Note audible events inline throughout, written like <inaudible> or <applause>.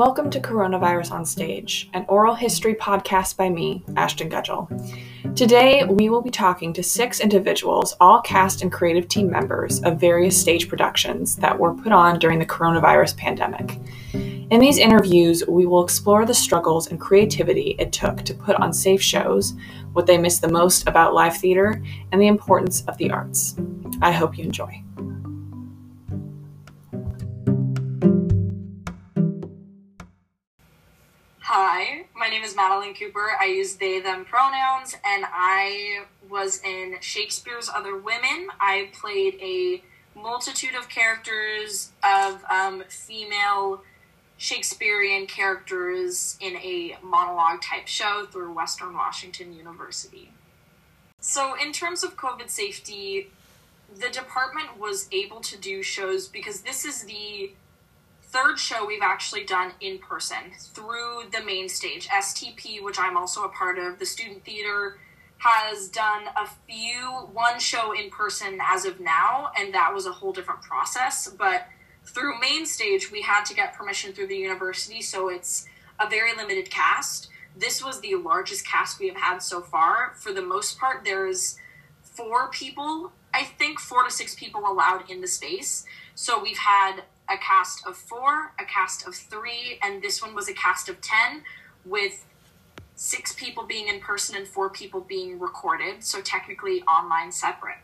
Welcome to Coronavirus on Stage, an oral history podcast by me, Ashton Gudgel. Today, we will be talking to six individuals, all cast and creative team members of various stage productions that were put on during the coronavirus pandemic. In these interviews, we will explore the struggles and creativity it took to put on safe shows, what they miss the most about live theater, and the importance of the arts. I hope you enjoy. Is Madeline Cooper. I use they, them pronouns, and I was in Shakespeare's Other Women. I played a multitude of characters of um, female Shakespearean characters in a monologue type show through Western Washington University. So, in terms of COVID safety, the department was able to do shows because this is the third show we've actually done in person through the main stage. STP, which I'm also a part of, the student theater has done a few one show in person as of now, and that was a whole different process. But through main stage, we had to get permission through the university, so it's a very limited cast. This was the largest cast we have had so far. For the most part, there's four people, I think four to six people allowed in the space. So we've had a cast of four, a cast of three, and this one was a cast of 10 with six people being in person and four people being recorded, so technically online separate.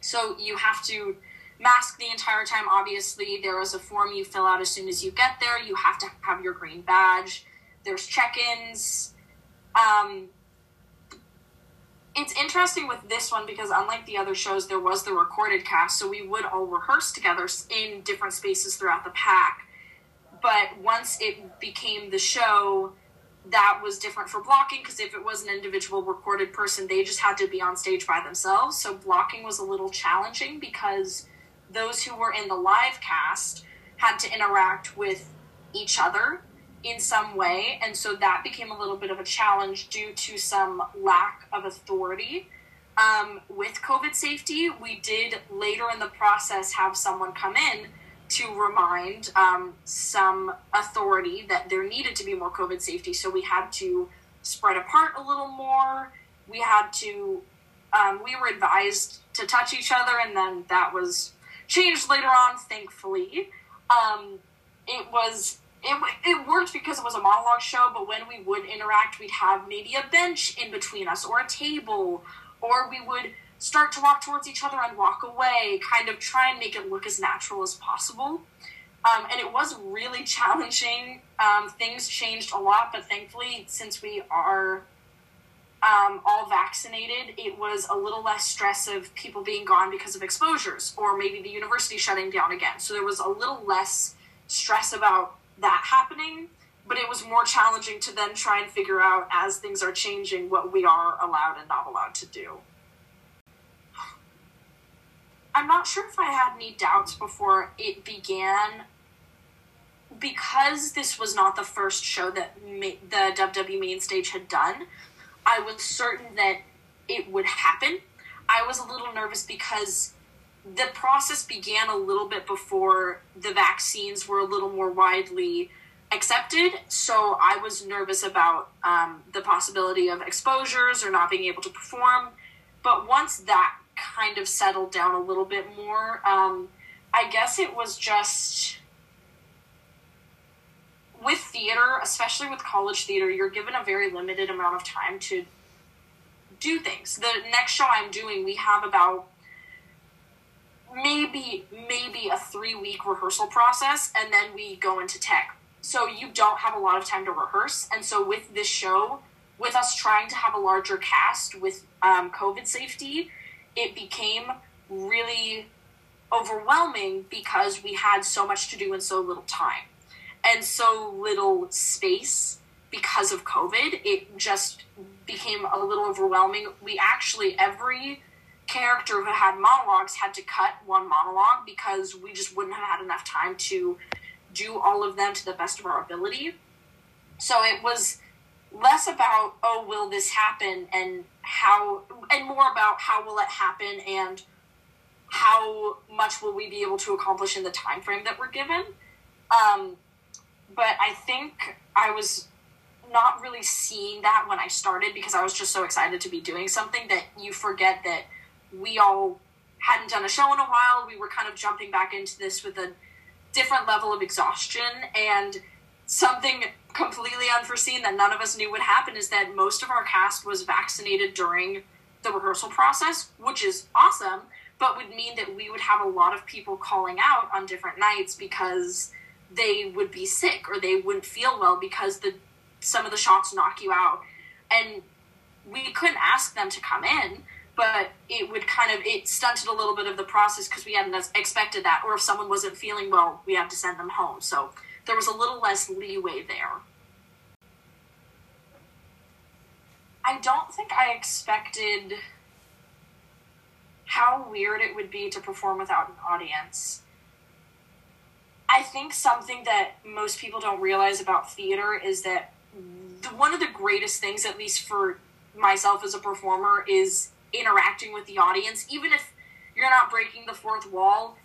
So you have to mask the entire time. Obviously, there is a form you fill out as soon as you get there. You have to have your green badge. There's check ins. Um, it's interesting with this one because unlike the other shows there was the recorded cast so we would all rehearse together in different spaces throughout the pack. But once it became the show that was different for blocking because if it was an individual recorded person they just had to be on stage by themselves. So blocking was a little challenging because those who were in the live cast had to interact with each other in some way. And so that became a little bit of a challenge due to some lack of authority. Um, with COVID safety, we did later in the process have someone come in to remind um, some authority that there needed to be more COVID safety. So we had to spread apart a little more. We had to, um, we were advised to touch each other, and then that was changed later on, thankfully. Um, it was it, it worked because it was a monologue show, but when we would interact, we'd have maybe a bench in between us or a table, or we would start to walk towards each other and walk away, kind of try and make it look as natural as possible. Um, and it was really <laughs> challenging. Um, things changed a lot, but thankfully, since we are um, all vaccinated, it was a little less stress of people being gone because of exposures or maybe the university shutting down again. So there was a little less stress about that happening, but it was more challenging to then try and figure out as things are changing what we are allowed and not allowed to do. I'm not sure if I had any doubts before it began because this was not the first show that ma- the WWU main stage had done. I was certain that it would happen. I was a little nervous because the process began a little bit before the vaccines were a little more widely accepted. So I was nervous about um, the possibility of exposures or not being able to perform. But once that kind of settled down a little bit more, um, I guess it was just with theater, especially with college theater, you're given a very limited amount of time to do things. The next show I'm doing, we have about maybe maybe a three week rehearsal process and then we go into tech. So you don't have a lot of time to rehearse and so with this show with us trying to have a larger cast with um, covid safety it became really overwhelming because we had so much to do in so little time and so little space because of covid. It just became a little overwhelming. We actually every character who had monologues had to cut one monologue because we just wouldn't have had enough time to do all of them to the best of our ability. So it was less about oh will this happen and how and more about how will it happen and how much will we be able to accomplish in the time frame that we're given. Um, but I think I was not really seeing that when I started because I was just so excited to be doing something that you forget that we all hadn't done a show in a while. We were kind of jumping back into this with a different level of exhaustion and something completely unforeseen that none of us knew would happen is that most of our cast was vaccinated during the rehearsal process, which is awesome, but would mean that we would have a lot of people calling out on different nights because they would be sick or they wouldn't feel well because the some of the shots knock you out. And we couldn't ask them to come in, but it would kind of it stunted a little bit of the process because we hadn't expected that. Or if someone wasn't feeling well, we had to send them home. So there was a little less leeway there. I don't think I expected how weird it would be to perform without an audience. I think something that most people don't realize about theater is that the, one of the greatest things, at least for myself as a performer, is interacting with the audience. Even if you're not breaking the fourth wall,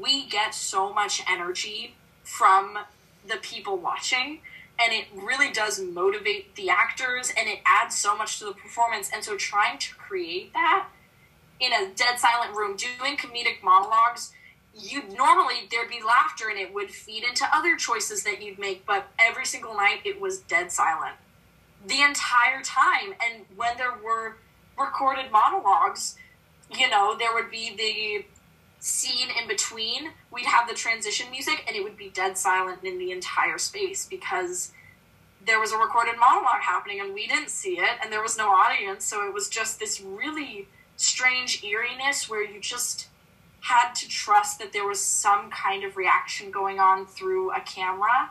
we get so much energy from the people watching and it really does motivate the actors and it adds so much to the performance and so trying to create that in a dead silent room doing comedic monologues you'd normally there'd be laughter and it would feed into other choices that you'd make but every single night it was dead silent the entire time and when there were recorded monologues you know there would be the scene in between. We'd have the transition music and it would be dead silent in the entire space because there was a recorded monologue happening and we didn't see it and there was no audience. So it was just this really strange eeriness where you just had to trust that there was some kind of reaction going on through a camera.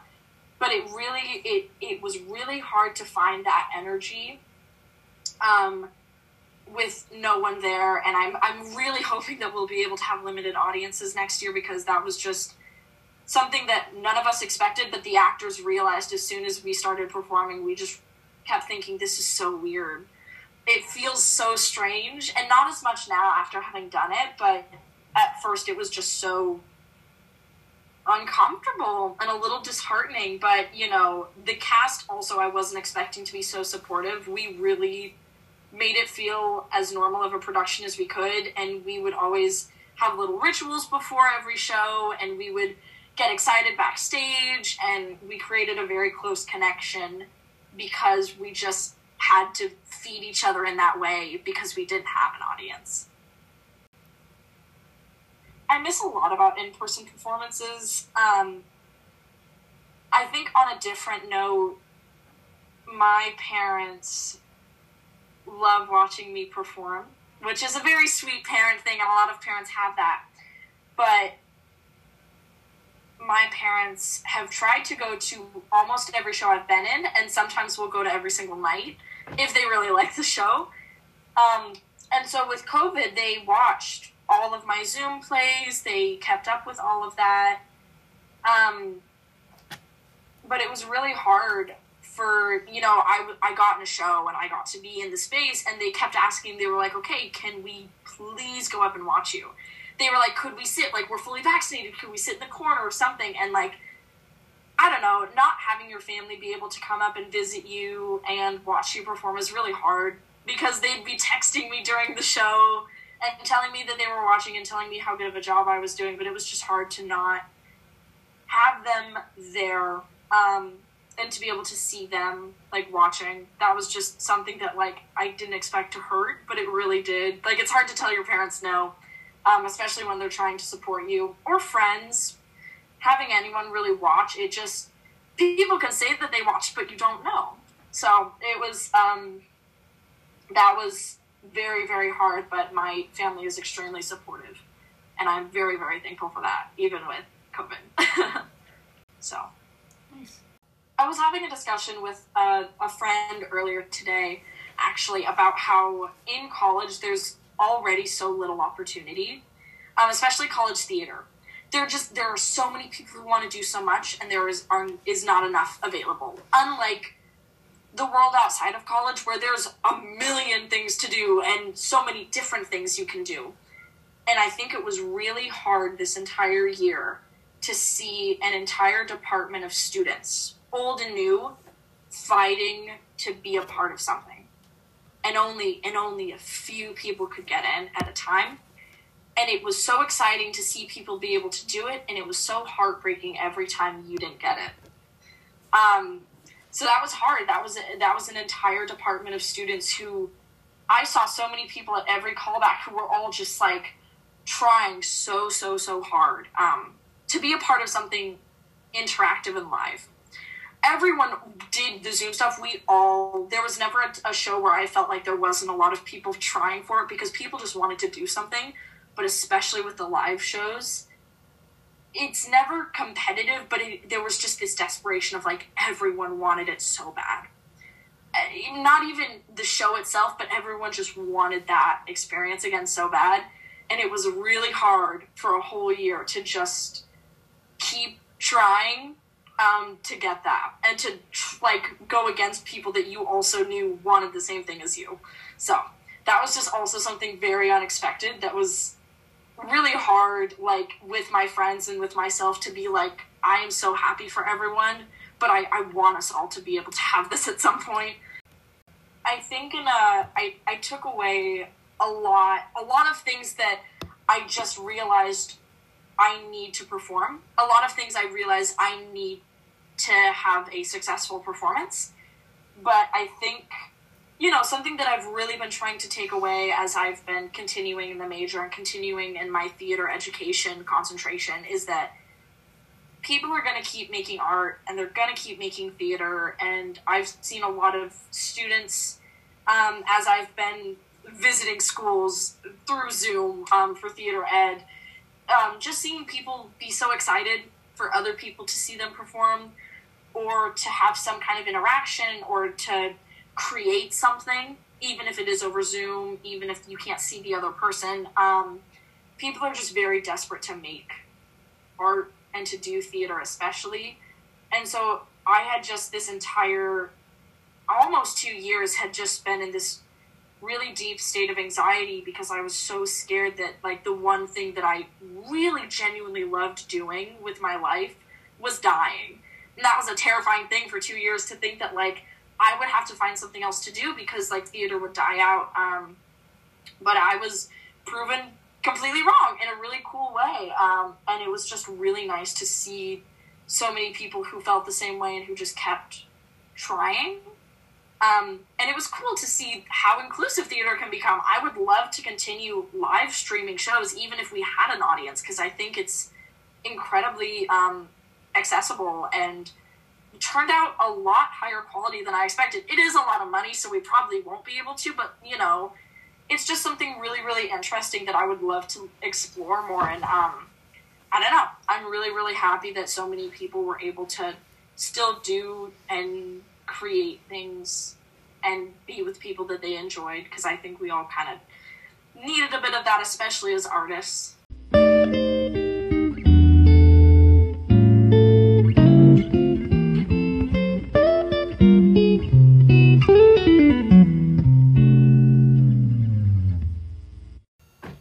But it really it it was really hard to find that energy. Um, with no one there and I'm I'm really hoping that we'll be able to have limited audiences next year because that was just something that none of us expected but the actors realized as soon as we started performing. We just kept thinking this is so weird. It feels so strange. And not as much now after having done it but at first it was just so uncomfortable and a little disheartening. But you know the cast also i wasn't expecting to be so supportive. We really made it feel as normal of a production as we could and we would always have little rituals before every show and we would get excited backstage and we created a very close connection because we just had to feed each other in that way because we didn't have an audience I miss a lot about in person performances. Um, I think on a different note, my parents love watching me perform, which is a very sweet parent thing, and a lot of parents have that. But my parents have tried to go to almost every show I've been in, and sometimes will go to every single night if they really <laughs> like the show. Um, and so with COVID, they watched all of my Zoom plays. They kept up with all of that. Um, but it was really hard for, you know, I, I got in a show and I got to be in the space and they kept asking, they were like, okay, can we please go up and watch you? They were like, could we sit? Like, we're fully vaccinated. Could we sit in the corner or something? And like, I don't know, not having your family be able to come up and visit you and watch you perform is really hard because they'd be <laughs> texting me during the show and telling me that they were watching and telling me how good of a job I was doing, but it was just hard to not have them there um, and to be able to see them like watching. That was just something that like I didn't expect to hurt, but it really did. Like it's hard to tell your parents no, um, especially when they're trying to support you or friends. Having anyone really watch it just people can say that they watched, but you don't know. So it was um, that was very, very hard, but my family is extremely supportive. And I'm very, very thankful for that, even with COVID. <laughs> so. I was having a discussion with a, a friend earlier today, actually, about how in college there's already so little opportunity, um, especially college theater. There just there are so many people who want to do so much, and there is are, is not enough available. Unlike the world outside of college where there's a million things to do and so many different things you can do. And I think it was really hard this entire year to see an entire department of students, old and new, fighting to be a part of something. And only and only a few people could get in at a time. And it was so exciting to see people be able to do it, and it was so heartbreaking every time you didn't get it. Um, so that was hard. That was that was an entire department of students who I saw so many people at every callback who were all just like trying so so so hard um, to be a part of something interactive and live. Everyone did the Zoom stuff. We all there was never a, a show where I felt like there wasn't a lot of people trying for it because people just wanted to do something. But especially with the live shows, it's never competitive. But it, there was just this desperation of like everyone wanted it so bad uh, not even the show itself, but everyone just wanted that experience again so bad. And it was really hard for a whole year to just keep trying um, to get that and to like go against people that you also knew wanted the same thing as you. So that was just also something very unexpected. That was really hard, like with my friends and with myself, to be like, I am so happy for everyone but I, I want us all to be able to have this at some point. I think in a I, I took away a lot a lot of things that I just realized I need to perform. A lot of things I realized I need to have a successful performance. But I think you know, something that I've really been trying to take away as I've been continuing in the major and continuing in my theater education concentration is that people are going to keep making art and they're going to keep making theater. And I've seen a lot of students um, as I've been visiting schools through Zoom um, for theater ed, um, just seeing people be so excited for other people to see them perform or to have some kind of interaction or to create something, even if it is over Zoom, even if you can't see the other person. Um, people are just very desperate to make art and to do theater especially. And so I had just this entire almost two years had just been in this really deep state of anxiety because I was so scared that like the one thing that I really genuinely loved doing with my life was dying. And that was a terrifying thing for two years to think that like I would have to find something else to do because like theater would die out. Um, but I was proven completely wrong in a really cool way. Um, and it was just really nice to see so many people who felt the same way and who just kept trying. Um, and it was cool to see how inclusive theater can become. I would love to continue live streaming shows, even if we had an audience, because I think it's incredibly um, accessible and turned out a lot higher quality than I expected. It is a lot of money, so we probably won't be able to, but you know, it's just something really, really interesting that I would love to explore more. And um, I don't know. I'm really, really happy that so many people were able to still do and create things and be with people that they enjoyed because I think we all kind of needed a bit of that, especially as artists.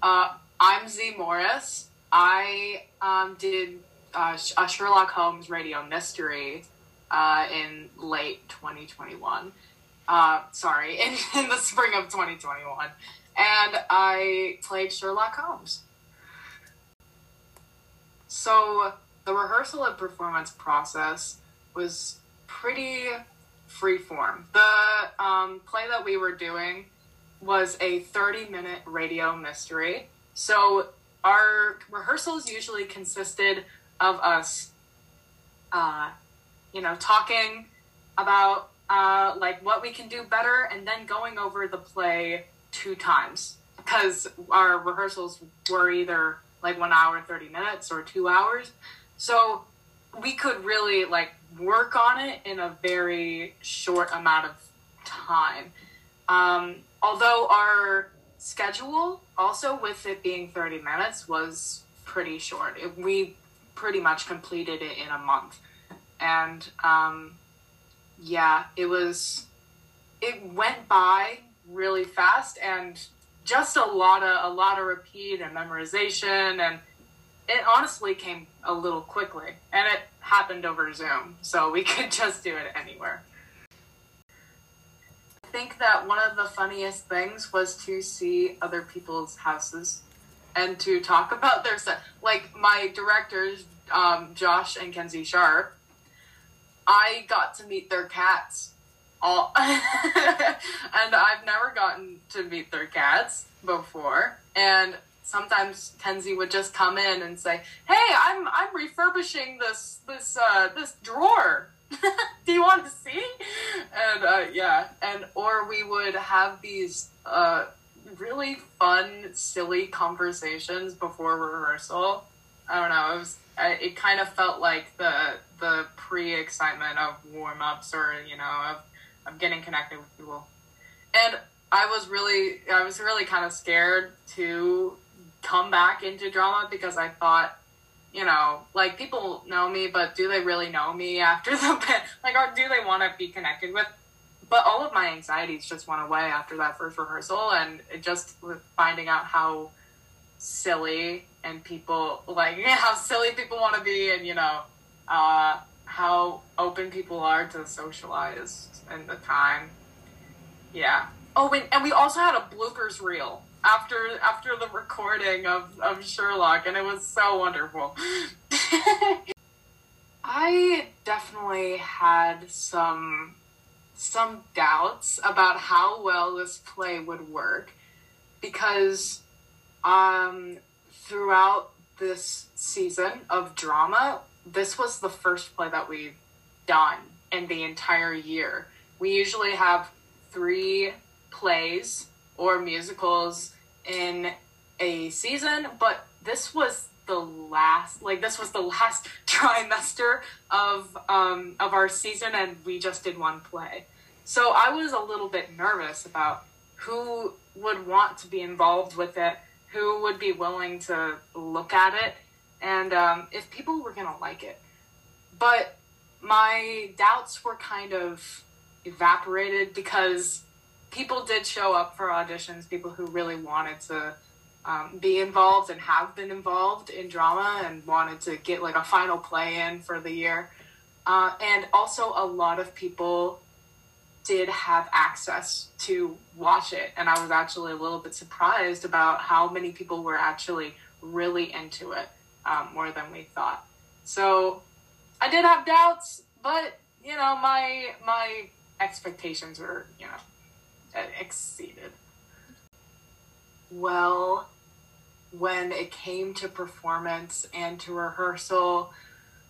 Uh, I'm Z Morris. I um, did uh, a Sherlock Holmes radio mystery uh, in late 2021. Uh, sorry, <laughs> in, in the spring of 2021. And I played Sherlock Holmes. So the rehearsal and performance process was pretty freeform. The um, play that we were doing was a 30 minute radio mystery. So our rehearsals usually consisted of us, uh, you know, talking about uh, like what we can do better, and then going over the play two times because our rehearsals were either like one hour thirty minutes or two hours, so we could really like work on it in a very short amount of time. Um, although our schedule, also with it being 30 minutes, was pretty short. It, we pretty much completed it in a month. And um, yeah, it was, it went by really fast and just a lot of a lot of repeat and memorization and it honestly came a little quickly, and it happened over Zoom, so we <laughs> could just do it anywhere. I think that one of the funniest things was to see other people's houses and to talk <laughs> about their set. Like my directors, um, Josh and Kenzie Sharp, I got to meet their cats. All <laughs> and I've never gotten to meet their cats before. And sometimes Kenzie would just come in and say, "Hey, I'm I'm refurbishing this this uh, this drawer. <laughs> Do you want to see?" And uh, yeah, and or we would have these uh, really fun, silly conversations before rehearsal. I don't know. It was it kind of felt like the the pre excitement of warm ups or you know of of getting connected with people, and I was really I was really kind of scared to come back into drama because I thought you know, like people know me, but do they really know me <laughs> after the bit? Like, or do they want to be connected with? But all of my anxieties just went away after that first rehearsal, and just finding out how silly and people like <laughs> how silly people want to be, and you know, uh, how open people are to socialize and the time. Yeah. Oh, and, and we also had a bloopers reel after after the recording of, of Sherlock, and it was so wonderful. <laughs> I definitely had some some doubts about how well this play would work because um, throughout this season of drama, this was the first play that we've done in the entire year. We usually have three plays or musicals in a season, but this was the last like this was the <laughs> last trimester of um of our season and we just did one play. So I was a little bit nervous about who would want to be involved with it, who would be willing to look at it, and um, if people were gonna like it. But my doubts were kind of evaporated because people did show up for auditions, people who really wanted to um, be involved and have been involved in drama and wanted to get like a final play in for the year. Uh, and also, a lot of people did have access to watch it. And I was actually a little bit surprised about how many people were actually really into it um, more than we thought. So I did have doubts, but you know, my my expectations were, you know, exceeded. Well, when it came to performance and to rehearsal,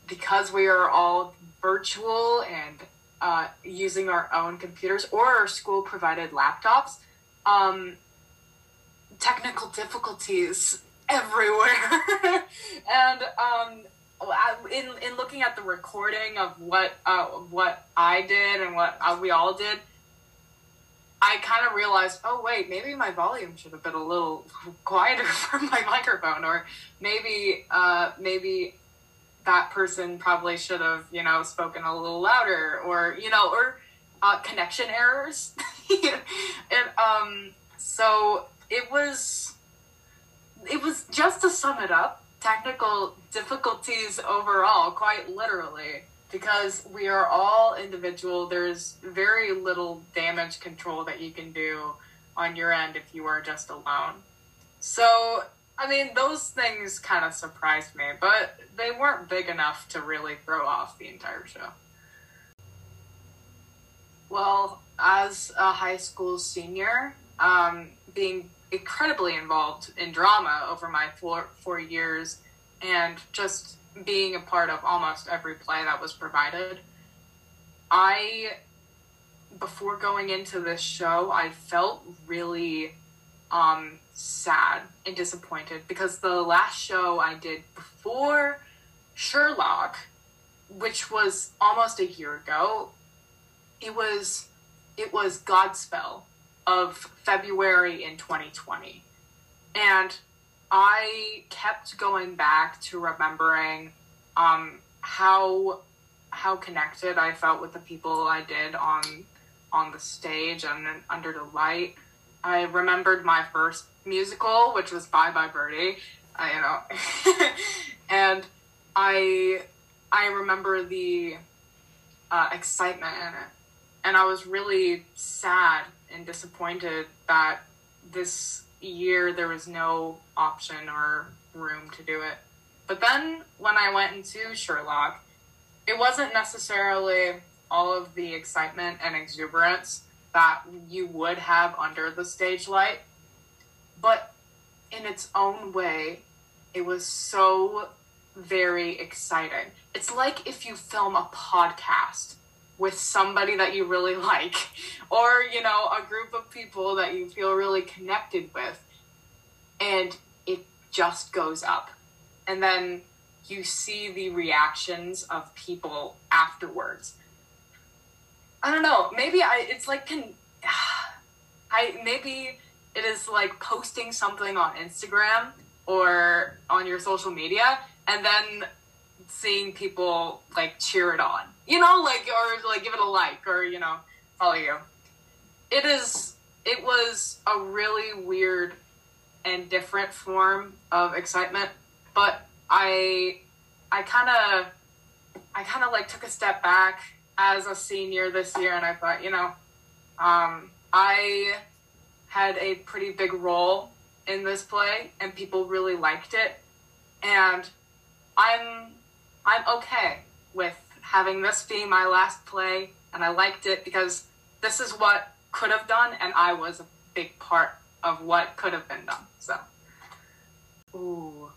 because we are all virtual and uh, using our own computers or our school provided laptops, um, technical difficulties everywhere. <laughs> and um, in in looking at the recording of what uh, what I did and what uh, we all did, I kind of realized, oh wait, maybe my volume should have been a little <laughs> quieter <laughs> for my microphone, or maybe uh, maybe that person probably should have you know spoken a little louder, or you know, or uh, connection errors, <laughs> and um, so it was it was just to sum it up, technical difficulties overall, quite literally because we are all individual. There's very little damage control that you can do on your end if you are just alone. So, I mean, those things kind of surprised me, but they weren't big enough to really throw off the entire show. Well, as a high school senior, um, being incredibly involved in drama over my four, four years and just being a part of almost every play that was provided. I, before going into this show, I felt really um, sad and disappointed because the last show I did before Sherlock, which was almost a year ago, it was it was Godspell of February in 2020. And I kept going back to remembering um, how how connected I felt with the people I did on on the stage and under the light. I remembered my first musical, which was Bye Bye Birdie, I, you know, <laughs> and I I remember the uh, excitement. In it, and I was really sad and disappointed that this year there was no option or room to do it. But then when I went into Sherlock, it wasn't necessarily all of the excitement and exuberance that you would have under the stage light, but in its own way, it was so very exciting. It's like if you film a podcast with somebody that you really <laughs> like, or, you know, a group of people that you feel really connected with, and it just goes up. And then you see the reactions of people afterwards. I don't know. Maybe I. It's like can. <sighs> I maybe it is like posting something on Instagram or on your social media, and then seeing people like cheer it on. You know, like or like give it a like or you know follow you. It is. It was a really weird and different form of excitement, but I I kind of I kind of like took a step back as a senior this year, and I thought, you know, um, I had a pretty big role in this play, and people really liked it, and I'm I'm okay with having this be my last play, and I liked it because this is what could have done, and I was a big part of what could have been done. So, ooh,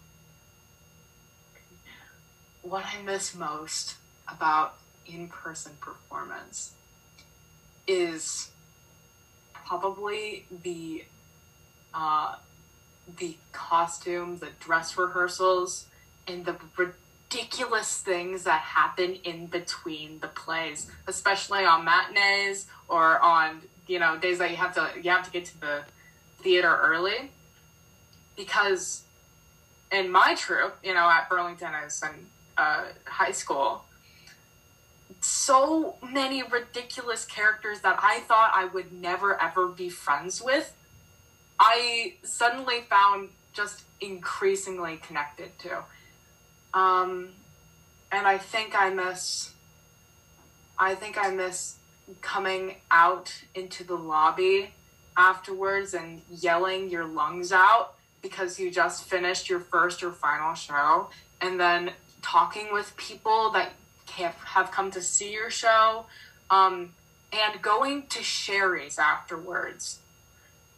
what I miss most about in-person performance is probably the uh, the costume, the dress rehearsals, and the ridiculous things that happen in between the plays, especially on matinees or on you know days that you have to you have to get to the theater early, because in my troupe, you know, at Burlington as in uh, high school, so many ridiculous characters that I thought I would never ever be friends with, I suddenly found just increasingly connected to. Um, and I think I miss, I think I miss coming out into the lobby afterwards and yelling your lungs out because you just finished your first or final show and then talking with people that have, have come to see your show, um, and going to Shari's afterwards,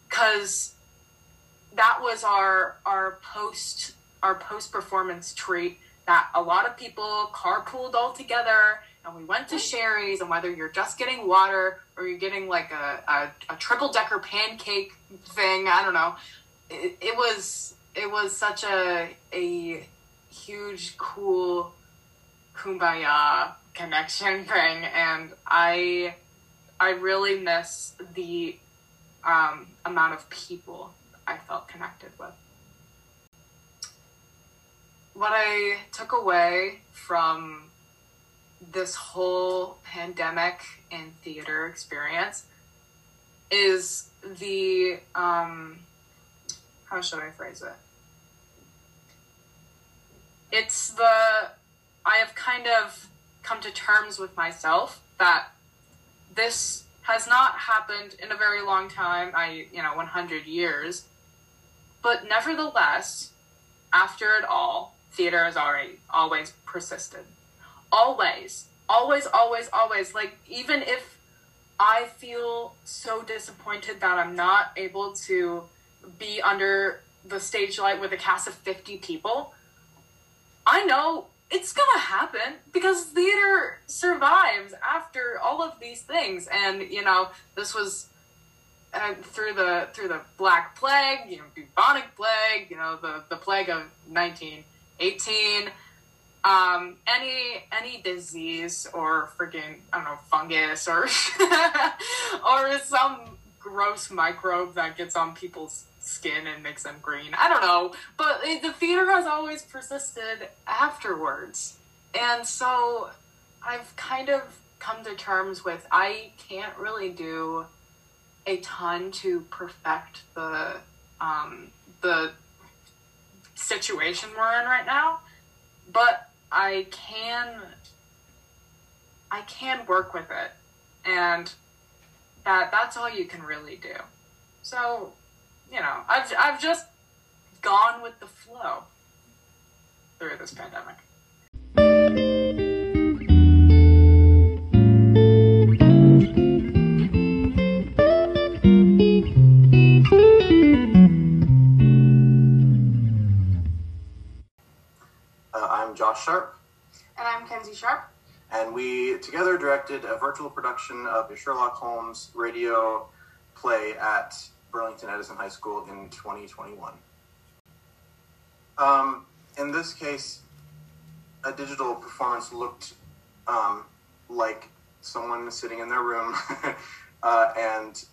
because that was our our post our post performance treat that a lot of people carpooled all together and we went to Shari's and whether you're just getting water or you're getting like a, a, a triple decker pancake thing, I don't know. It, it was it was such a a huge cool kumbaya connection <laughs> thing and i i really miss the um, amount of people i felt connected with. What i took away from this whole pandemic and theater experience is the um, how should i phrase it? It's kind of come to terms with myself that this has not happened in a very long time, I, you know, 100 years. But nevertheless, after it all, theater has already always persisted. Always, always, always, always. Like, even if I feel so disappointed that I'm not able to be under the stage light with a cast of 50 people, I know it's gonna happen because theater survives after all of these things. And you know this was uh, through the through the black plague you know bubonic plague you know the the plague of 1918 um any any disease or freaking i don't know fungus or <laughs> or some gross microbe that gets on people's skin and makes them green. I don't know, but it, the theater has always persisted afterwards. And so I've kind of come to terms with I can't really do a ton to perfect the um, the situation we're in right now, but I can I can work with it. And that that's all you can really do. So, you know, I've I've just gone with the flow through this pandemic. Uh, I'm Josh Sharp, And I'm Kenzie Sharp. and we together directed a virtual production of a Sherlock Holmes radio play at Burlington Edison High School in 2021. Um, in this case, a digital performance looked um, like someone sitting in their room <laughs> uh, and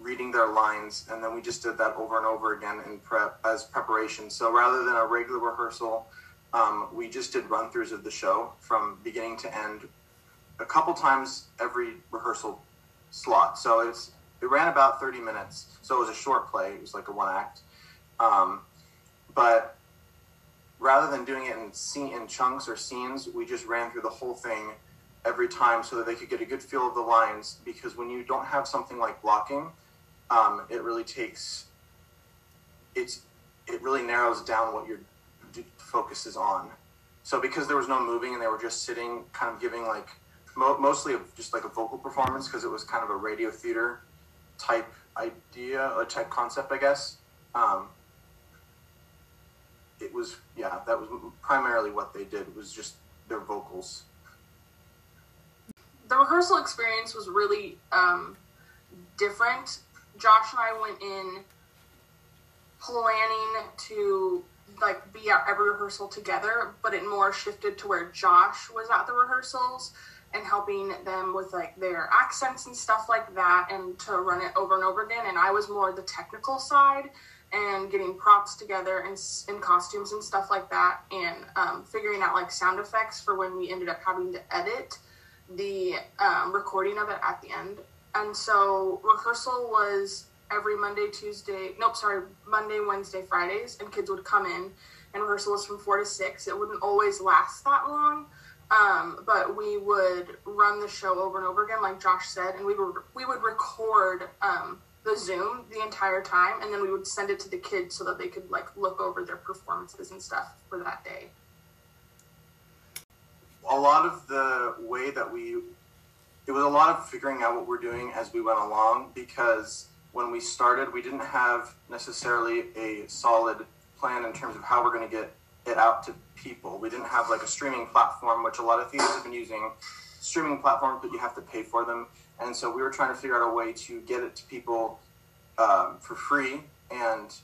reading their lines, and then we just did that over and over again in prep as preparation. So rather than a regular rehearsal, um, we just did run throughs of the show from beginning to end, a couple times every rehearsal slot. So it's it ran about thirty minutes. So it was a short play. It was like a one act, um, but rather than doing it in scene in chunks or scenes, we just ran through the whole thing every time so that they could get a good feel of the lines. Because when you don't have something like blocking, um, it really takes it's it really narrows down what your focus is on. So because there was no moving and they were just sitting, kind of giving like mo- mostly just like a vocal performance because it was kind of a radio theater type idea, a type concept, I guess. Um, it was yeah, that was primarily what they did was just their vocals. The rehearsal experience was really um, different. Josh and I went in planning to like be at every rehearsal together, but it more shifted to where Josh was at the rehearsals and helping them with like their accents and stuff like that and to run it over and over again. And I was more the technical side and getting props together and, and costumes and stuff like that and um, figuring out like sound effects for when we ended up having to edit the um, recording of it at the end. And so rehearsal was every monday tuesday nope sorry monday wednesday fridays and kids would come in and rehearsal was from four to six. It wouldn't always last that long um, but we would run the show over and over again like josh said and we would we would record um, the zoom the entire time and then we would send it to the kids so that they could like look over their performances and stuff for that day. A lot of the way that we it was a lot of figuring out what we're doing as we went along because when we started we didn't have necessarily a solid plan in terms of how we're going to get it out to people. We didn't have like a streaming platform which a lot of theaters have been using streaming platforms but you have to pay for them. And so we were trying to figure out a way to get it to people um, for free and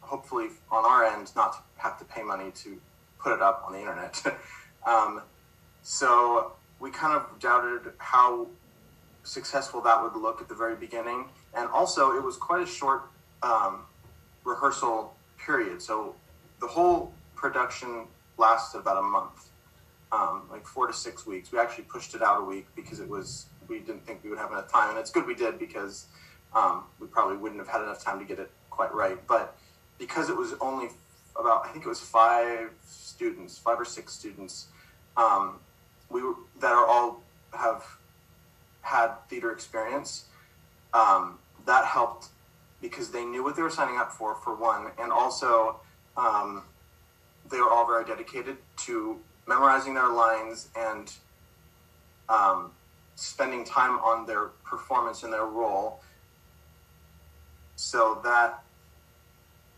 hopefully on our end not have to pay money to put it up on the internet. <laughs> Um, so we kind of doubted how successful that would look at the very beginning, and also it was quite a short um, rehearsal period. So the whole production lasted about a month, um, like four to six weeks. We actually pushed it out a week because it was we didn't think we would have enough time, and it's good we did because um, we probably wouldn't have had enough time to get it quite right. But because it was only about I think it was five students, five or six students, um, we were, that are all have had theater experience. Um, that helped because they knew what they were signing up for, for one, and also um, they were all very dedicated to memorizing their lines and um, spending time on their performance and their role. So that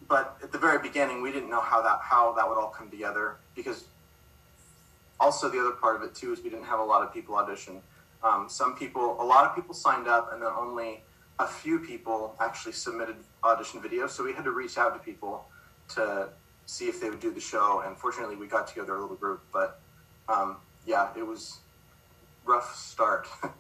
but at the very beginning we didn't know how that how that would all come together because also the other part of it too is we didn't have a lot of people audition um, some people a lot of people signed up and then only a few people actually submitted audition videos so we had to reach out to people to see if they would do the show and fortunately we got together a little group but um, yeah it was rough start. <laughs>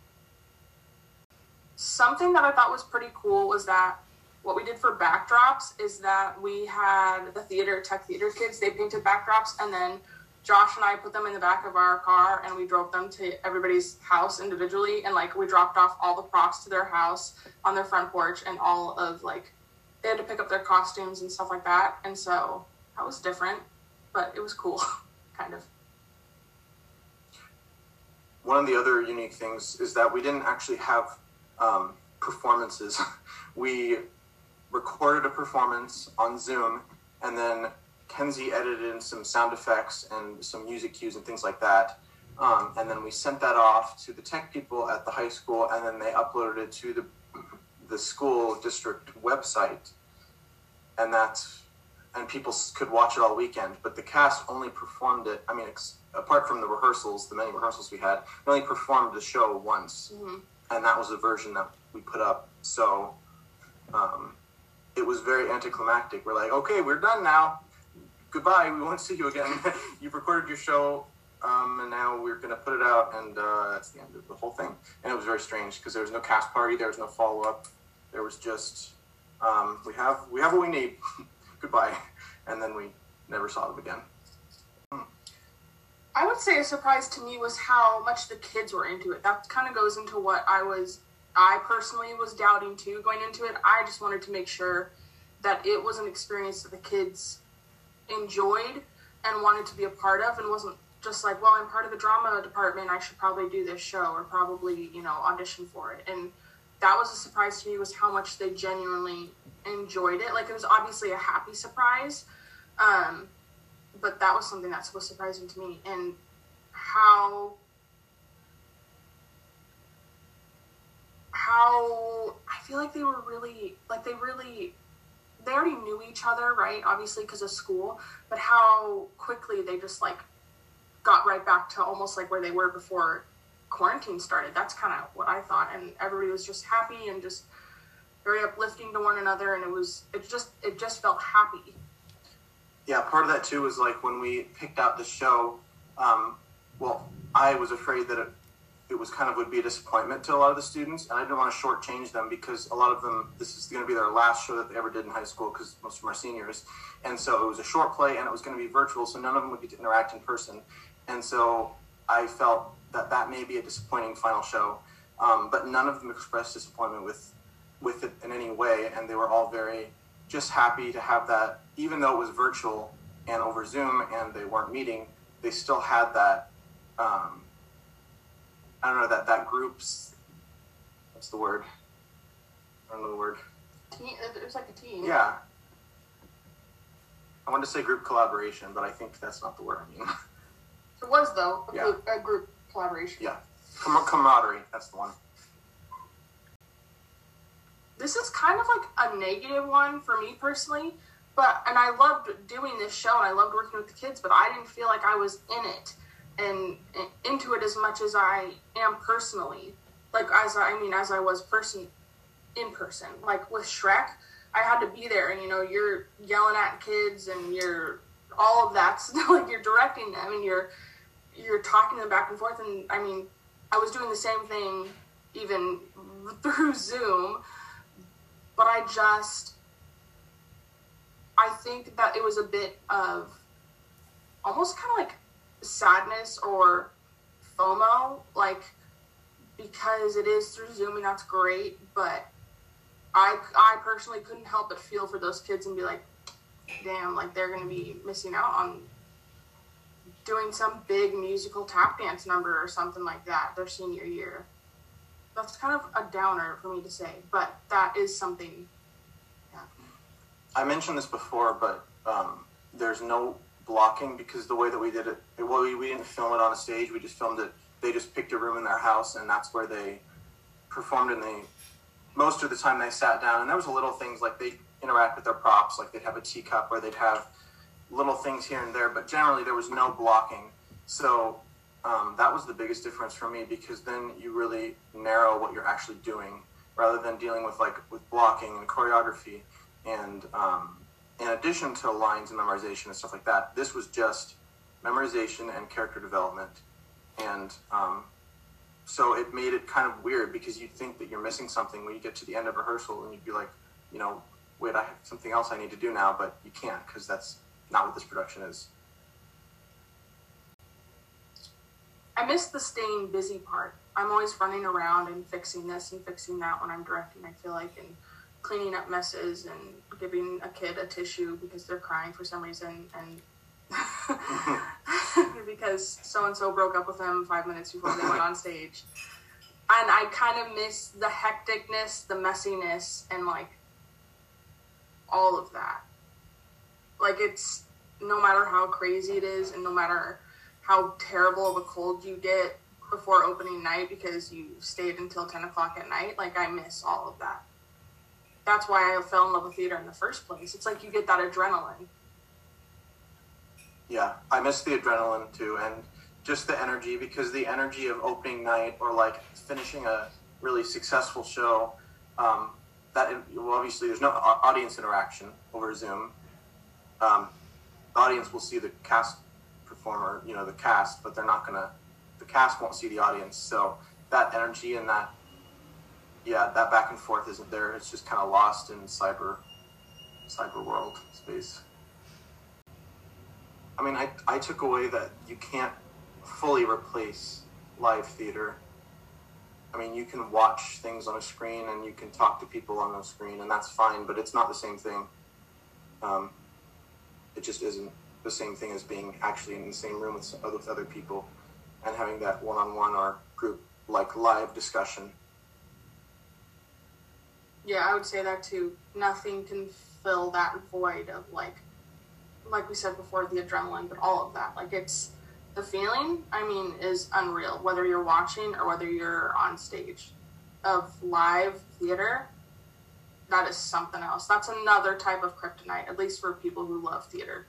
Something that I thought was pretty cool was that what we did for backdrops is that we had the theater tech theater kids they painted backdrops and then Josh and I put them in the back of our car and we drove them to everybody's house individually and like we dropped off all the props to their house on their front porch and all of like they had to pick up their costumes and stuff like that and so that was different, but it was cool, <laughs> kind of. One of the other unique things is that we didn't actually have um, performances. <laughs> we recorded a performance on Zoom, and then Kenzie edited in some sound effects and some music cues and things like that. Um, and then we sent that off to the tech people at the high school, and then they uploaded it to the the school district website, and that's and people could watch it all weekend. But the cast only performed it. I mean, ex- apart from the rehearsals, the many rehearsals we had, we only performed the show once, Mhm. and that was the version that we put up. So um, it was very anticlimactic. We're like, okay, we're done now. Goodbye. We won't see you again. <laughs> You've recorded your show, um, and now we're gonna put it out, and uh, that's the end of the whole thing. And it was very strange because there was no cast party, there was no follow up. There was just um, we have we have what we need. <laughs> Goodbye, <laughs> and then we never saw them again. Hmm. I would say a surprise to me was how much the kids were into it. That kind of goes into what I was, I personally was doubting too going into it. I just wanted to make sure that it was an experience that the kids enjoyed and wanted to be a part of and wasn't just like, well, I'm part of the drama department. I should probably do this show or probably, you know, audition for it. And that was a surprise to me was how much they genuinely enjoyed it. Like it was obviously a happy surprise. Um, but that was something that was surprising to me and how how I feel like they were really like they really they already knew each other right obviously because of school but how quickly they just like got right back to almost like where they were before quarantine started. That's kind of what I thought. And everybody was just happy and just very uplifting to one another. And it was it just it just felt happy. Yeah, part of that too was like when we picked out the show. Um, well, I was afraid that it, it was kind of would be a disappointment to a lot of the students, and I didn't want to shortchange them because a lot of them this is going to be their last show that they ever did in high school because most of them are seniors, and so it was a short play and it was going to be virtual, so none of them would get to interact in person, and so I felt that that may be a disappointing final show, um, but none of them expressed disappointment with with it in any way, and they were all very just happy to have that, even though it was virtual and over Zoom and they weren't meeting, they still had that. Um, I don't know that that groups. What's the word? I don't know the word. team it was like a team Yeah. I wanted to say group collaboration, but I think that's not the word I mean. It was though a, Yeah. group, a group collaboration. yeah, Camar- camaraderie. That's the one. This is kind of like a negative one for me personally, but and I loved doing this show and I loved working with the kids, but I didn't feel like I was in it and, and into it as much as I am personally. Like as I, I mean, as I was person in person. Like with Shrek, I had to be there, and you know, you're yelling at kids and you're all of that. <laughs> like you're directing them and you're you're talking to them back and forth. And I mean, I was doing the same thing even <laughs> through Zoom, but I just I think that it was a bit of almost kind of like sadness or FOMO, like because it is through Zoom and that's great, but I I personally couldn't help but feel for those kids and be like, damn, like they're gonna be missing out on doing some big musical tap dance number or something like that their senior year. That's kind of a downer for me to say, but that is something. Yeah. I mentioned this before, but um, there's no blocking because the way that we did it, it well, we, we didn't film it on a stage. We just filmed it. They just picked a room in their house, and that's where they performed. And they most of the time they sat down, and there was a little things like they interact with their props, like they'd have a teacup or they'd have little things here and there, but generally there was no blocking. So um, that was the biggest difference for me because then you really narrow what you're actually doing rather than dealing with like with blocking and choreography and um, in addition to lines and memorization and stuff like that this was just memorization and character development and um, so it made it kind of weird because you'd think that you're missing something when you get to the end of rehearsal and you'd be like you know wait i have something else i need to do now but you can't because that's not what this production is I miss the staying busy part. I'm always running around and fixing this and fixing that when I'm directing, I feel like, and cleaning up messes and giving a kid a tissue because they're crying for some reason and <laughs> <laughs> because so and so broke up with them five minutes before they went on stage. And I kind of miss the hecticness, the messiness, and like all of that. Like it's no matter how crazy it is, and no matter how terrible of a cold you get before opening night because you stayed until 10 o'clock at night, like I miss all of that. That's why I fell in love with theater in the first place. It's like you get that adrenaline. Yeah, I miss the adrenaline too, and just the energy because the energy of opening night or like finishing a really successful show. Um, that obviously there's no audience interaction over Zoom. Um, the audience will see the cast performer, you know, the cast, but they're not gonna. The cast won't see the audience, so that energy and that, yeah, that back and forth isn't there. It's just kind of lost in cyber, cyber world space. I mean, I, I took away that you can't fully replace live theater. I mean, you can watch things on a screen and you can talk to people on a screen, and that's fine, but it's not the same thing. Um, it just isn't the same thing as being actually in the same room with, uh, with other people and having that one on one or group like live discussion. Yeah, I would say that too. Nothing can fill that void of like like we said before, the adrenaline, but all of that. Like it's the feeling, I mean, is unreal, whether you're watching or whether you're on stage of live theater. That is something else. That's another type of kryptonite, at least for people who love theater.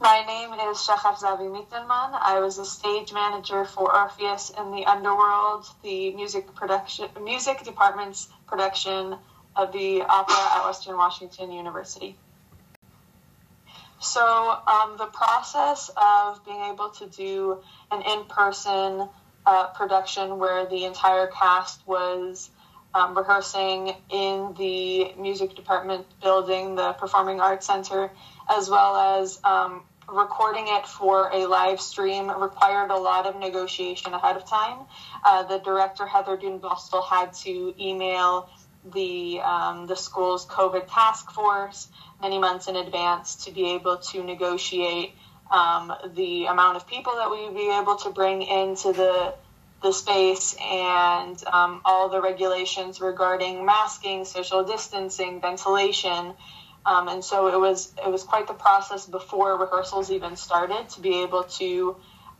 My name is Shachaf Zavi Mittelman. I was a stage manager for Orpheus in the Underworld, the music production, music department's production of the opera at Western Washington University. So um, the process of being able to do an in-person uh, production where the entire cast was um, rehearsing in the music department building, the Performing Arts Center, as well as um, recording it for a live stream required a lot of negotiation ahead of time. Uh, the director, Heather Dudenbostel, had to email the, um, the school's COVID task force many months in advance to be able to negotiate um, the amount of people that we would be able to bring into the the space and um, all the regulations regarding masking, social distancing, ventilation, um, and so it was it was quite the process before rehearsals even started to be able to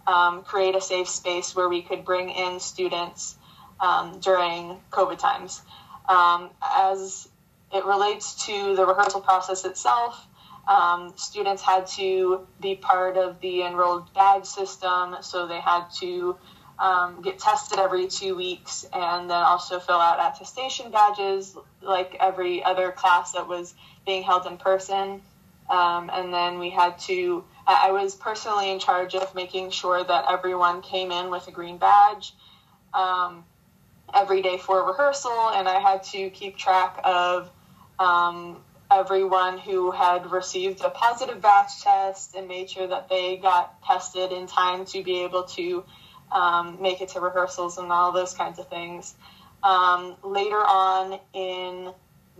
um, create a safe space where we could bring in students um, during COVID times. Um, as it relates to the rehearsal process itself, um, students had to be part of the enrolled badge system, so they had to um, get tested every two weeks and then also fill out attestation badges like every other class that was being held in person. Um, and then we had to, I was personally in charge of making sure that everyone came in with a green badge um, every day for rehearsal. And I had to keep track of um, everyone who had received a positive batch test and made sure that they got tested in time to be able to um, make it to rehearsals and all those kinds of things. Um, later on in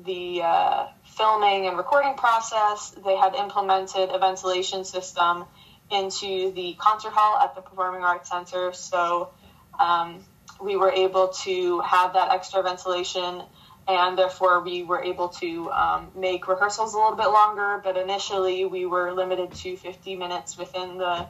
the uh, filming and recording process, they had implemented a ventilation system into the concert hall at the Performing Arts Center. So um, we were able to have that extra ventilation, and therefore we were able to um, make rehearsals a little bit longer. But initially, we were limited to 50 minutes within the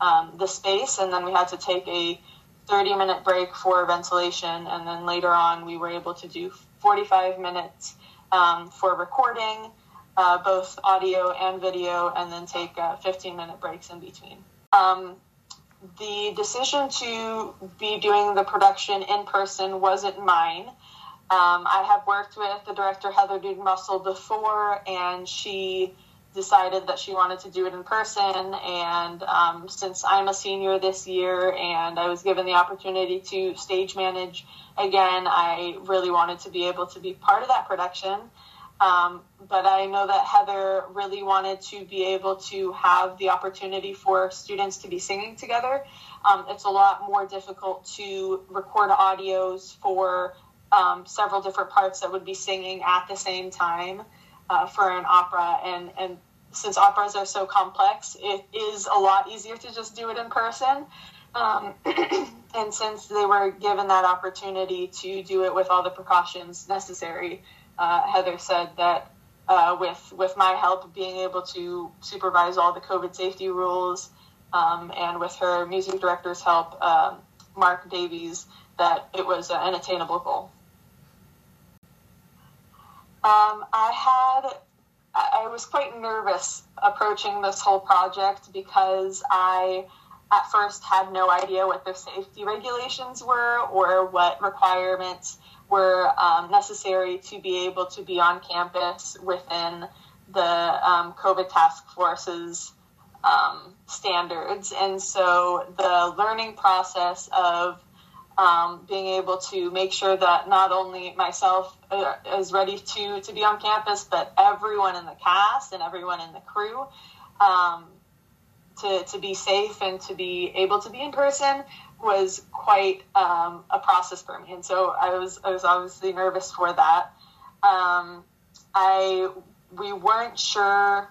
um, the space, and then we had to take a 30 minute break for ventilation, and then later on we were able to do 45 minutes um, for recording, uh, both audio and video, and then take uh, 15 minute breaks in between. The decision to be doing the production in person wasn't mine. Um, I have worked with the director Heather Dudenbostel before, and she decided that she wanted to do it in person. And um, since I'm a senior this year and I was given the opportunity to stage manage again, I really wanted to be able to be part of that production. Um, but I know that Heather really wanted to be able to have the opportunity for students to be singing together. Um, it's a lot more difficult to record audios for um, several different parts that would be singing at the same time uh, for an opera. And, and since operas are so complex, it is a lot easier to just do it in person. Um, <clears throat> and since they were given that opportunity to do it with all the precautions necessary, uh, Heather said that uh, with with my help, being able to supervise all the COVID safety rules, um, and with her music director's help, um, Mark Davies, that it was an attainable goal. Um, I had I was quite nervous approaching this whole project because I at first had no idea what the safety regulations were or what requirements were um, necessary to be able to be on campus within the um, COVID task force's um, standards. And so the learning process of um, being able to make sure that not only myself uh, is ready to, to be on campus, but everyone in the cast and everyone in the crew um, to, to be safe and to be able to be in person was quite um, a process for me, and so I was I was obviously nervous for that. Um, I we weren't sure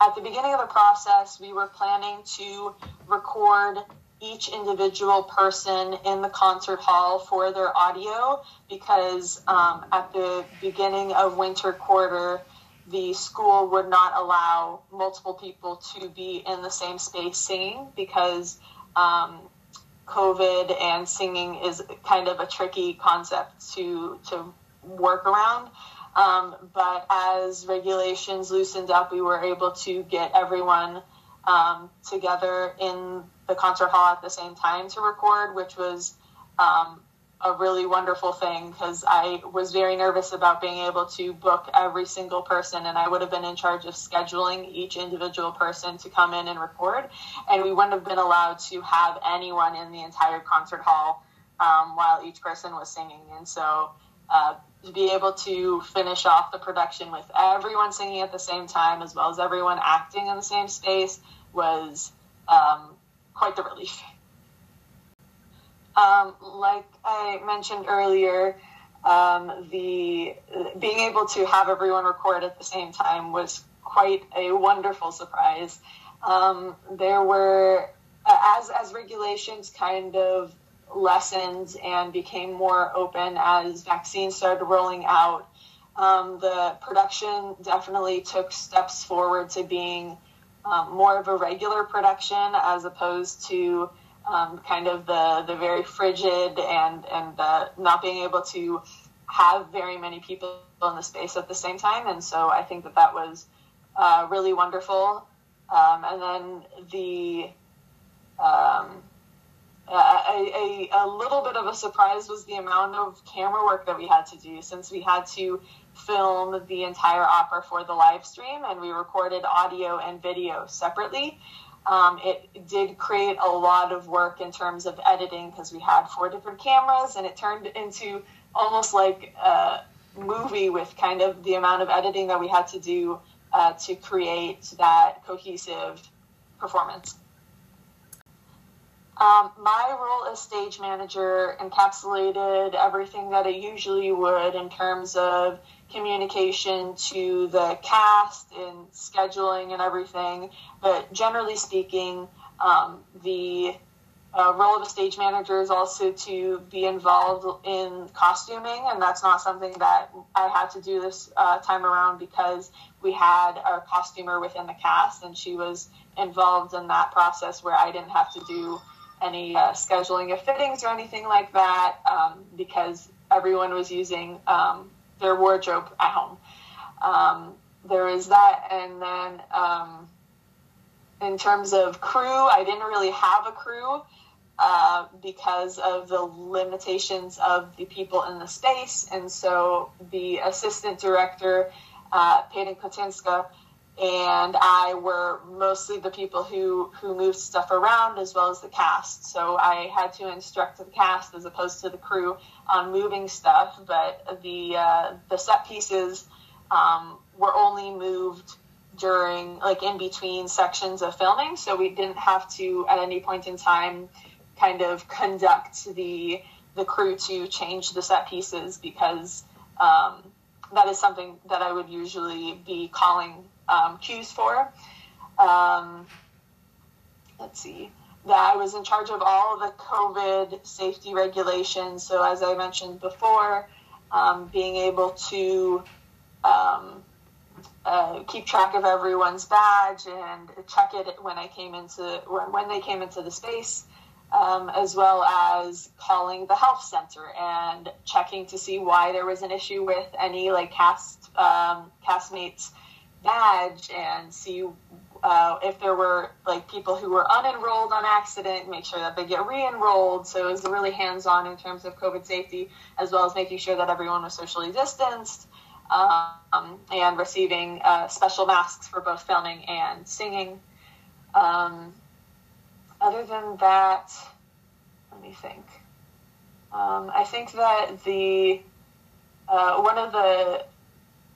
at the beginning of the process. We were planning to record each individual person in the concert hall for their audio because um, at the beginning of winter quarter the school would not allow multiple people to be in the same space singing because um, COVID and singing is kind of a tricky concept to to work around. Um, but as regulations loosened up, we were able to get everyone um, together in the concert hall at the same time to record, which was um, a really wonderful thing because I was very nervous about being able to book every single person, and I would have been in charge of scheduling each individual person to come in and record, and we wouldn't have been allowed to have anyone in the entire concert hall um, while each person was singing, and so. Uh, to be able to finish off the production with everyone singing at the same time, as well as everyone acting in the same space, was um, quite the relief. Um, like I mentioned earlier, um, the being able to have everyone record at the same time was quite a wonderful surprise. Um, there were as as regulations kind of lessened and became more open as vaccines started rolling out. Um, the production definitely took steps forward to being um, more of a regular production as opposed to um, kind of the the very frigid and and not being able to have very many people in the space at the same time. And so I think that that was uh, really wonderful. Um, and then the um, a, a, a, little bit of a surprise was the amount of camera work that we had to do since we had to film the entire opera for the live stream and we recorded audio and video separately. Um, it did create a lot of work in terms of editing because we had four different cameras and it turned into almost like a movie with kind of the amount of editing that we had to do uh, to create that cohesive performance. Um, my role as stage manager encapsulated everything that it usually would in terms of communication to the cast and scheduling and everything. But generally speaking, um, the uh, role of a stage manager is also to be involved in costuming, and that's not something that I had to do this uh, time around because we had our costumer within the cast, and she was involved in that process where I didn't have to do any uh, scheduling of fittings or anything like that um, because everyone was using um, their wardrobe at home. Um, there is that, and then um, in terms of crew, I didn't really have a crew uh, because of the limitations of the people in the space, and so the assistant director, uh, Peyton Kotinska, and I were mostly the people who who moved stuff around as well as the cast. So I had to instruct the cast as opposed to the crew on moving stuff. But the uh, the set pieces um, were only moved during, like, in between sections of filming. So we didn't have to, at any point in time, kind of conduct the the crew to change the set pieces because um, that is something that I would usually be calling um, cues for. Um, let's see. That I was in charge of all the COVID safety regulations. So, as I mentioned before, um, being able to um, uh, keep track of everyone's badge and check it when I came into when, when they came into the space um, as well as calling the health center and checking to see why there was an issue with any like cast um, castmates badge and see uh, if there were like people who were unenrolled on accident, make sure that they get re-enrolled. So it was really hands-on in terms of COVID safety, as well as making sure that everyone was socially distanced um, and receiving uh, special masks for both filming and singing. Um, other than that, let me think. Um, I think that the uh, one of the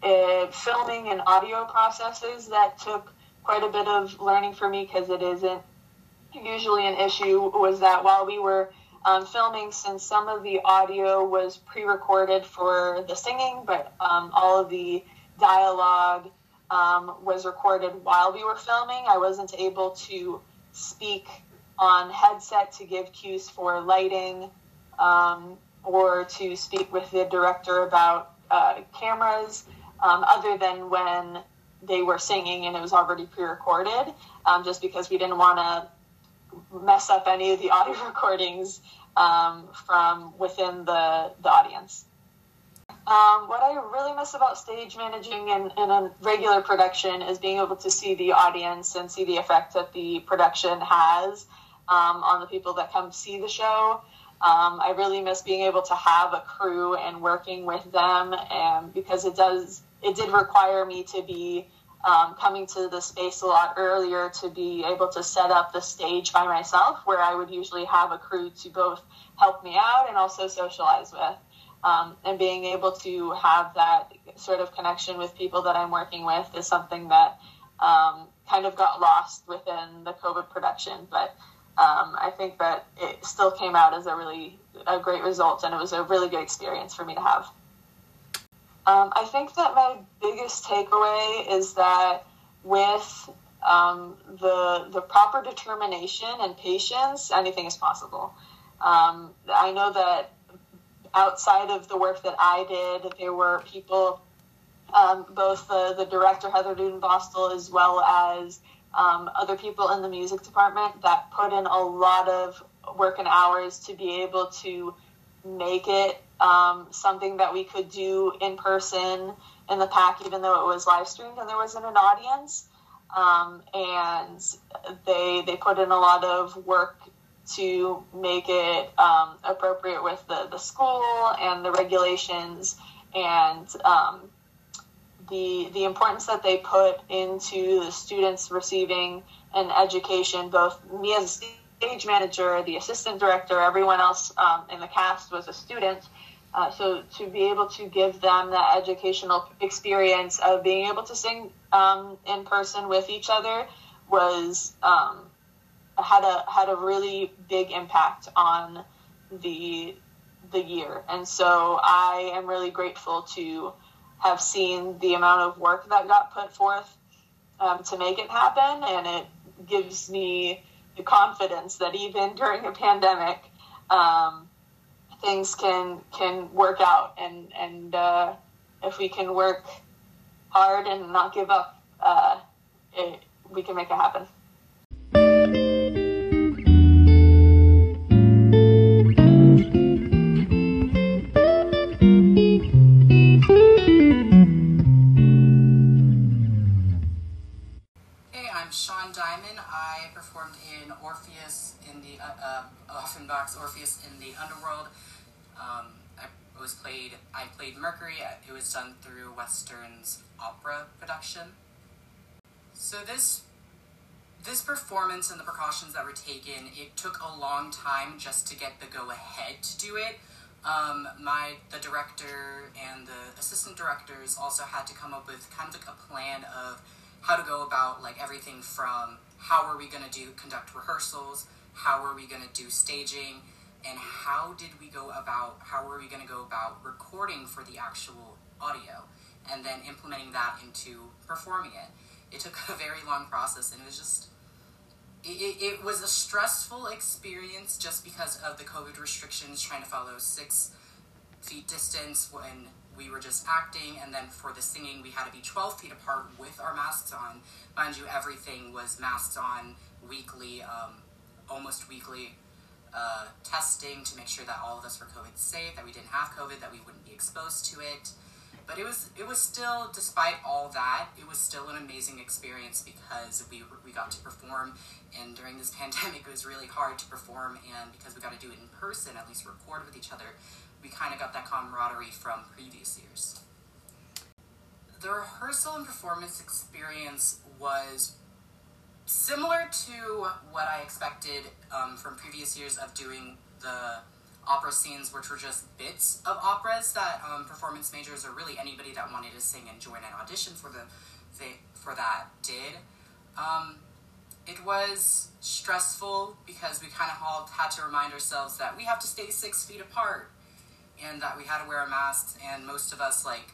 uh, filming and audio processes that took quite a bit of learning for me because it isn't usually an issue was that while we were um, filming, since some of the audio was pre-recorded for the singing, but um, all of the dialogue um, was recorded while we were filming, I wasn't able to speak on headset to give cues for lighting um, or to speak with the director about uh, cameras, um, other than when they were singing and it was already pre-recorded, um, just because we didn't want to mess up any of the <laughs> audio recordings um, from within the, the audience. Um, what I really miss about stage managing in, in a regular production is being able to see the audience and see the effect that the production has um, on the people that come see the show. Um, I really miss being able to have a crew and working with them, and because it does, it did require me to be um, coming to the space a lot earlier to be able to set up the stage by myself, where I would usually have a crew to both help me out and also socialize with. Um, and being able to have that sort of connection with people that I'm working with is something that um, kind of got lost within the COVID production. But um, I think that it still came out as a really a great result, and it was a really good experience for me to have. Um, I think that my biggest takeaway is that with um, the the proper determination and patience, anything is possible. Um, I know that outside of the work that I did, there were people, um, both the, the director Heather Dudenbostel as well as um, other people in the music department that put in a lot of work and hours to be able to make it um, something that we could do in person in the PAC, even though it was live streamed and there wasn't an audience. Um, and they they put in a lot of work to make it um, appropriate with the, the school and the regulations and um, the the importance that they put into the students receiving an education. Both me as a stage manager, the assistant director, everyone else um, in the cast was a student. Uh, so to be able to give them that educational experience of being able to sing um, in person with each other was um, had a had a really big impact on the the year, and so I am really grateful to have seen the amount of work that got put forth um, to make it happen, and it gives me the confidence that even during a pandemic, um, things can can work out, and and uh, if we can work hard and not give up, uh, it, we can make it happen. Hey, I'm Sean Diamond. I performed in Orpheus in the uh, Offenbach's Orpheus in the Underworld. Um, I was played. I played Mercury. It was done through Western's opera production. So this this performance and the precautions that were taken, it took a long time just to get the go ahead to do it. um, my the director and the assistant directors also had to come up with kind of like a plan of how to go about like everything from how are we going to do conduct rehearsals, how are we going to do staging, and how did we go about how were we going to go about recording for the actual audio, and then implementing that into performing it. It took a very long process, and it was just it, it was a stressful experience just because of the COVID restrictions, trying to follow six feet distance when we were just acting, and then for the singing, we had to be 12 feet apart with our masks on. Mind you, everything was masked on weekly, um, almost weekly uh, testing to make sure that all of us were COVID safe, that we didn't have COVID, that we wouldn't be exposed to it. But it was it was still, despite all that, it was still an amazing experience because we we got to perform, and during this <laughs> pandemic, it was really hard to perform, and because we got to do it in person, at least record with each other, we kind of got that camaraderie from previous years. The rehearsal and performance experience was similar to what I expected um, from previous years of doing the opera scenes, which were just bits of operas that um, performance majors or really anybody that wanted to sing and join an audition for the for that did. Um, it was stressful because we kind of all had to remind ourselves that we have to stay six feet apart and that we had to wear masks and most of us like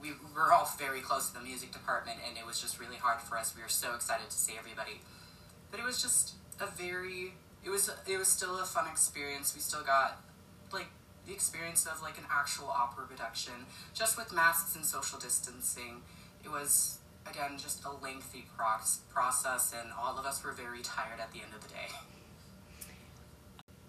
we were all very close to the music department and it was just really hard for us. We were so excited to see everybody. But it was just a very it was it was still a fun experience. We still got like the experience of like an actual opera production just with masks and social distancing. It was again just a lengthy process and all of us were very tired at the end of the day.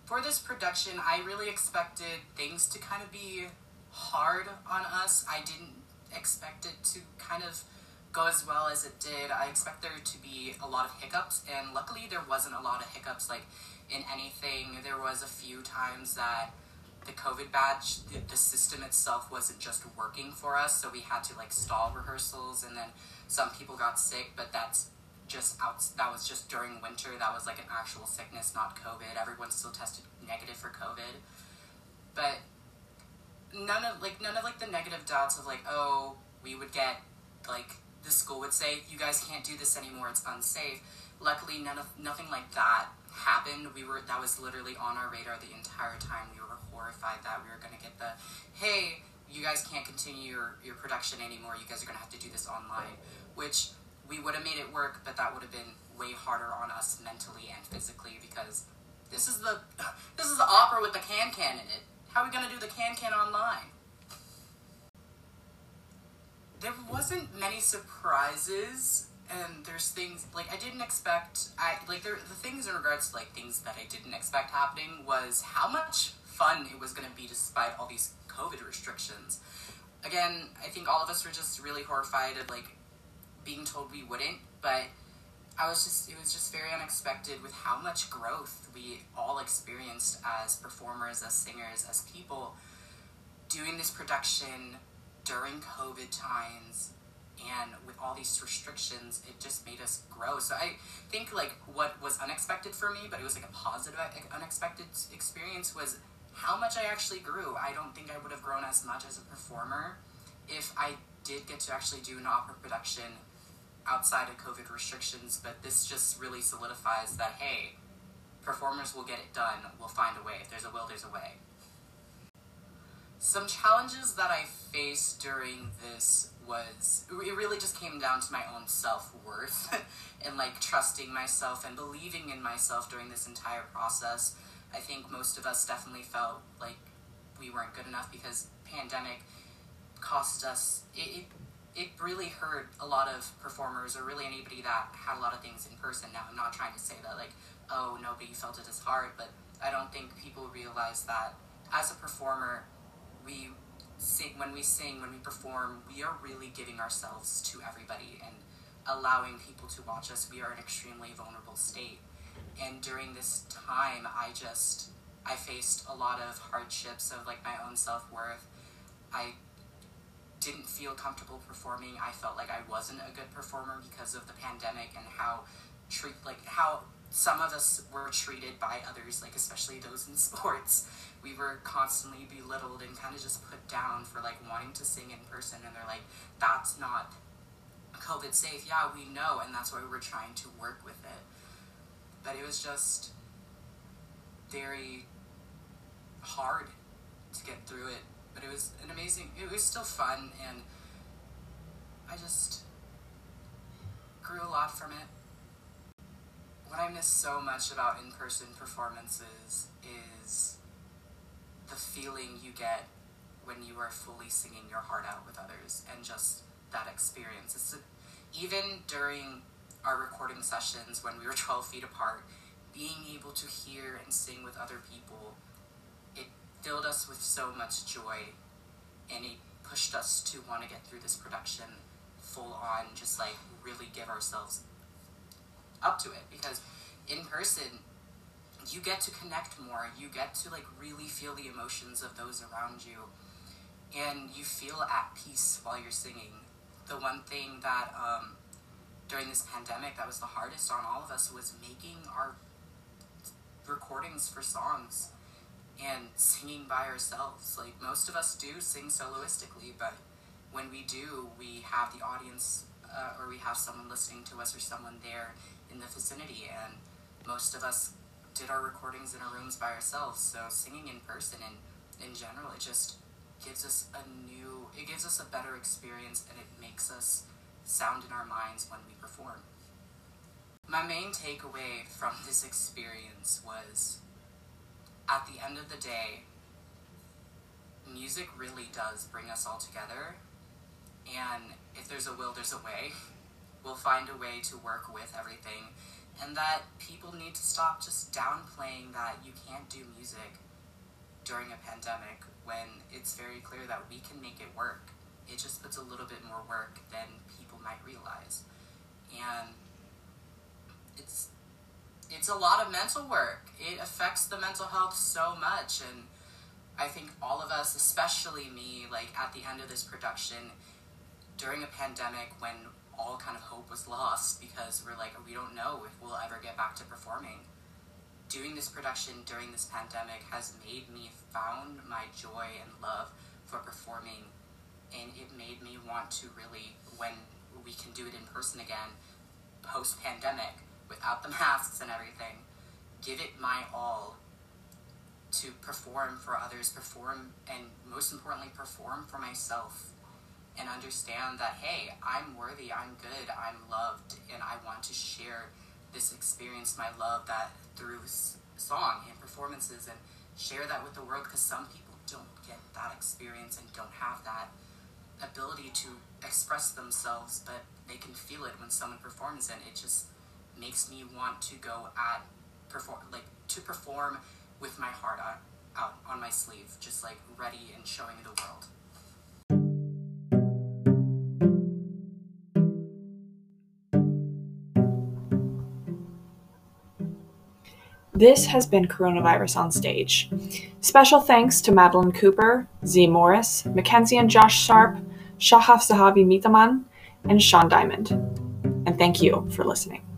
For this production, I really expected things to kind of be hard on us. I didn't expect it to kind of go as well as it did. I expect there to be a lot of hiccups, and luckily there wasn't a lot of hiccups like in anything. There was a few times that the COVID badge, the, the system itself wasn't just working for us, so we had to like stall rehearsals, and then some people got sick, but that's just out that was just during winter that was like an actual sickness not covid everyone still tested negative for covid but none of like none of like the negative doubts of like oh we would get like the school would say you guys can't do this anymore it's unsafe. Luckily none of nothing like that happened. We were that was literally on our radar the entire time. We were horrified that we were going to get the hey you guys can't continue your, your production anymore you guys are going to have to do this online which we would have made it work, but that would have been way harder on us mentally and physically because this is the <laughs> this is the opera with the can can in it. How are we gonna do the can can online? There wasn't many surprises, and there's things like I didn't expect. I like there the things in regards to like things that I didn't expect happening was how much fun it was gonna be despite all these COVID restrictions. Again, I think all of us were just really horrified at like being told we wouldn't, but I was just, it was just very unexpected with how much growth we all experienced as performers, as singers, as people doing this production during COVID times and with all these restrictions, it just made us grow. So I think like what was unexpected for me, but it was like a positive unexpected experience was how much I actually grew. I don't think I would have grown as much as a performer if I did get to actually do an opera production outside of COVID restrictions, but this just really solidifies that hey, performers will get it done, we'll find a way. If there's a will, there's a way. Some challenges that I faced during this was it really just came down to my own self worth <laughs> and like trusting myself and believing in myself during this entire process. I think most of us definitely felt like we weren't good enough because pandemic cost us it, it it really hurt a lot of performers or really anybody that had a lot of things in person. Now, I'm not trying to say that, like, oh, nobody felt it as hard, but I don't think people realize that as a performer, we sing, when we sing, when we perform, we are really giving ourselves to everybody and allowing people to watch us. We are an extremely vulnerable state. And during this time, I just, I faced a lot of hardships of like my own self worth. I didn't feel comfortable performing. I felt like I wasn't a good performer because of the pandemic and how treat like how some of us were treated by others, like especially those in <laughs> sports. We were constantly belittled and kind of just put down for like wanting to sing in person, and they're like, "That's not COVID safe." Yeah, we know, and that's why we're trying to work with it. But it was just very hard to get through it. But it was an amazing. It was still fun, and I just grew a lot from it what I miss so much about in person performances is the feeling you get when you are fully singing your heart out with others and just that experience. It's a, even during our recording sessions when we were <laughs> 12 feet apart, being able to hear and sing with other people, filled us with so much joy and it pushed us to want to get through this production full on, just like really give ourselves up to it. Because in person you get to connect more. You get to like really feel the emotions of those around you. And you feel at peace while you're singing. The one thing that um, during this pandemic that was the hardest on all of us was making our recordings for songs and singing by ourselves. Like most of us do sing soloistically but when we do we have the audience uh, or we have someone listening to us or someone there in the vicinity and most of us did our recordings in our rooms by ourselves. So singing in person and in general it just gives us a new it gives us a better experience and it makes us sound in our minds when we perform. My main takeaway from this experience was at the end of the day music really does bring us all together and if there's a will there's a way <laughs> we'll find a way to work with everything and that people need to stop just downplaying that you can't do music during a pandemic when it's very clear that we can make it work. It just puts a little bit more work than people might realize. And it's it's a lot of mental work. It affects the mental health so much and I think all of us, especially me, like at the end of this production, during a pandemic when all kind of hope was lost because we're like, we don't know if we'll ever get back to performing. Doing this production during this pandemic has made me found my joy and love for performing, and it made me want to really, when we can do it in person again, post pandemic, without the masks and everything, give it my all to perform for others, perform, and most importantly, perform for myself and understand that, hey, I'm worthy, I'm good, I'm loved, and I want to share this experience, my love, that through song and performances, and share that with the world because some people don't get that experience and don't have that ability to express themselves, but they can feel it when someone performs, and it just makes me want to go at perform like to perform with my heart out, on my sleeve, just like ready and showing the world. This has been Coronavirus on Stage. Special thanks to Madeline Cooper, Z Morris, Mackenzie and Josh Sharp, Shahaf Zahavi Mitaman, and Sean Diamond. And thank you for listening.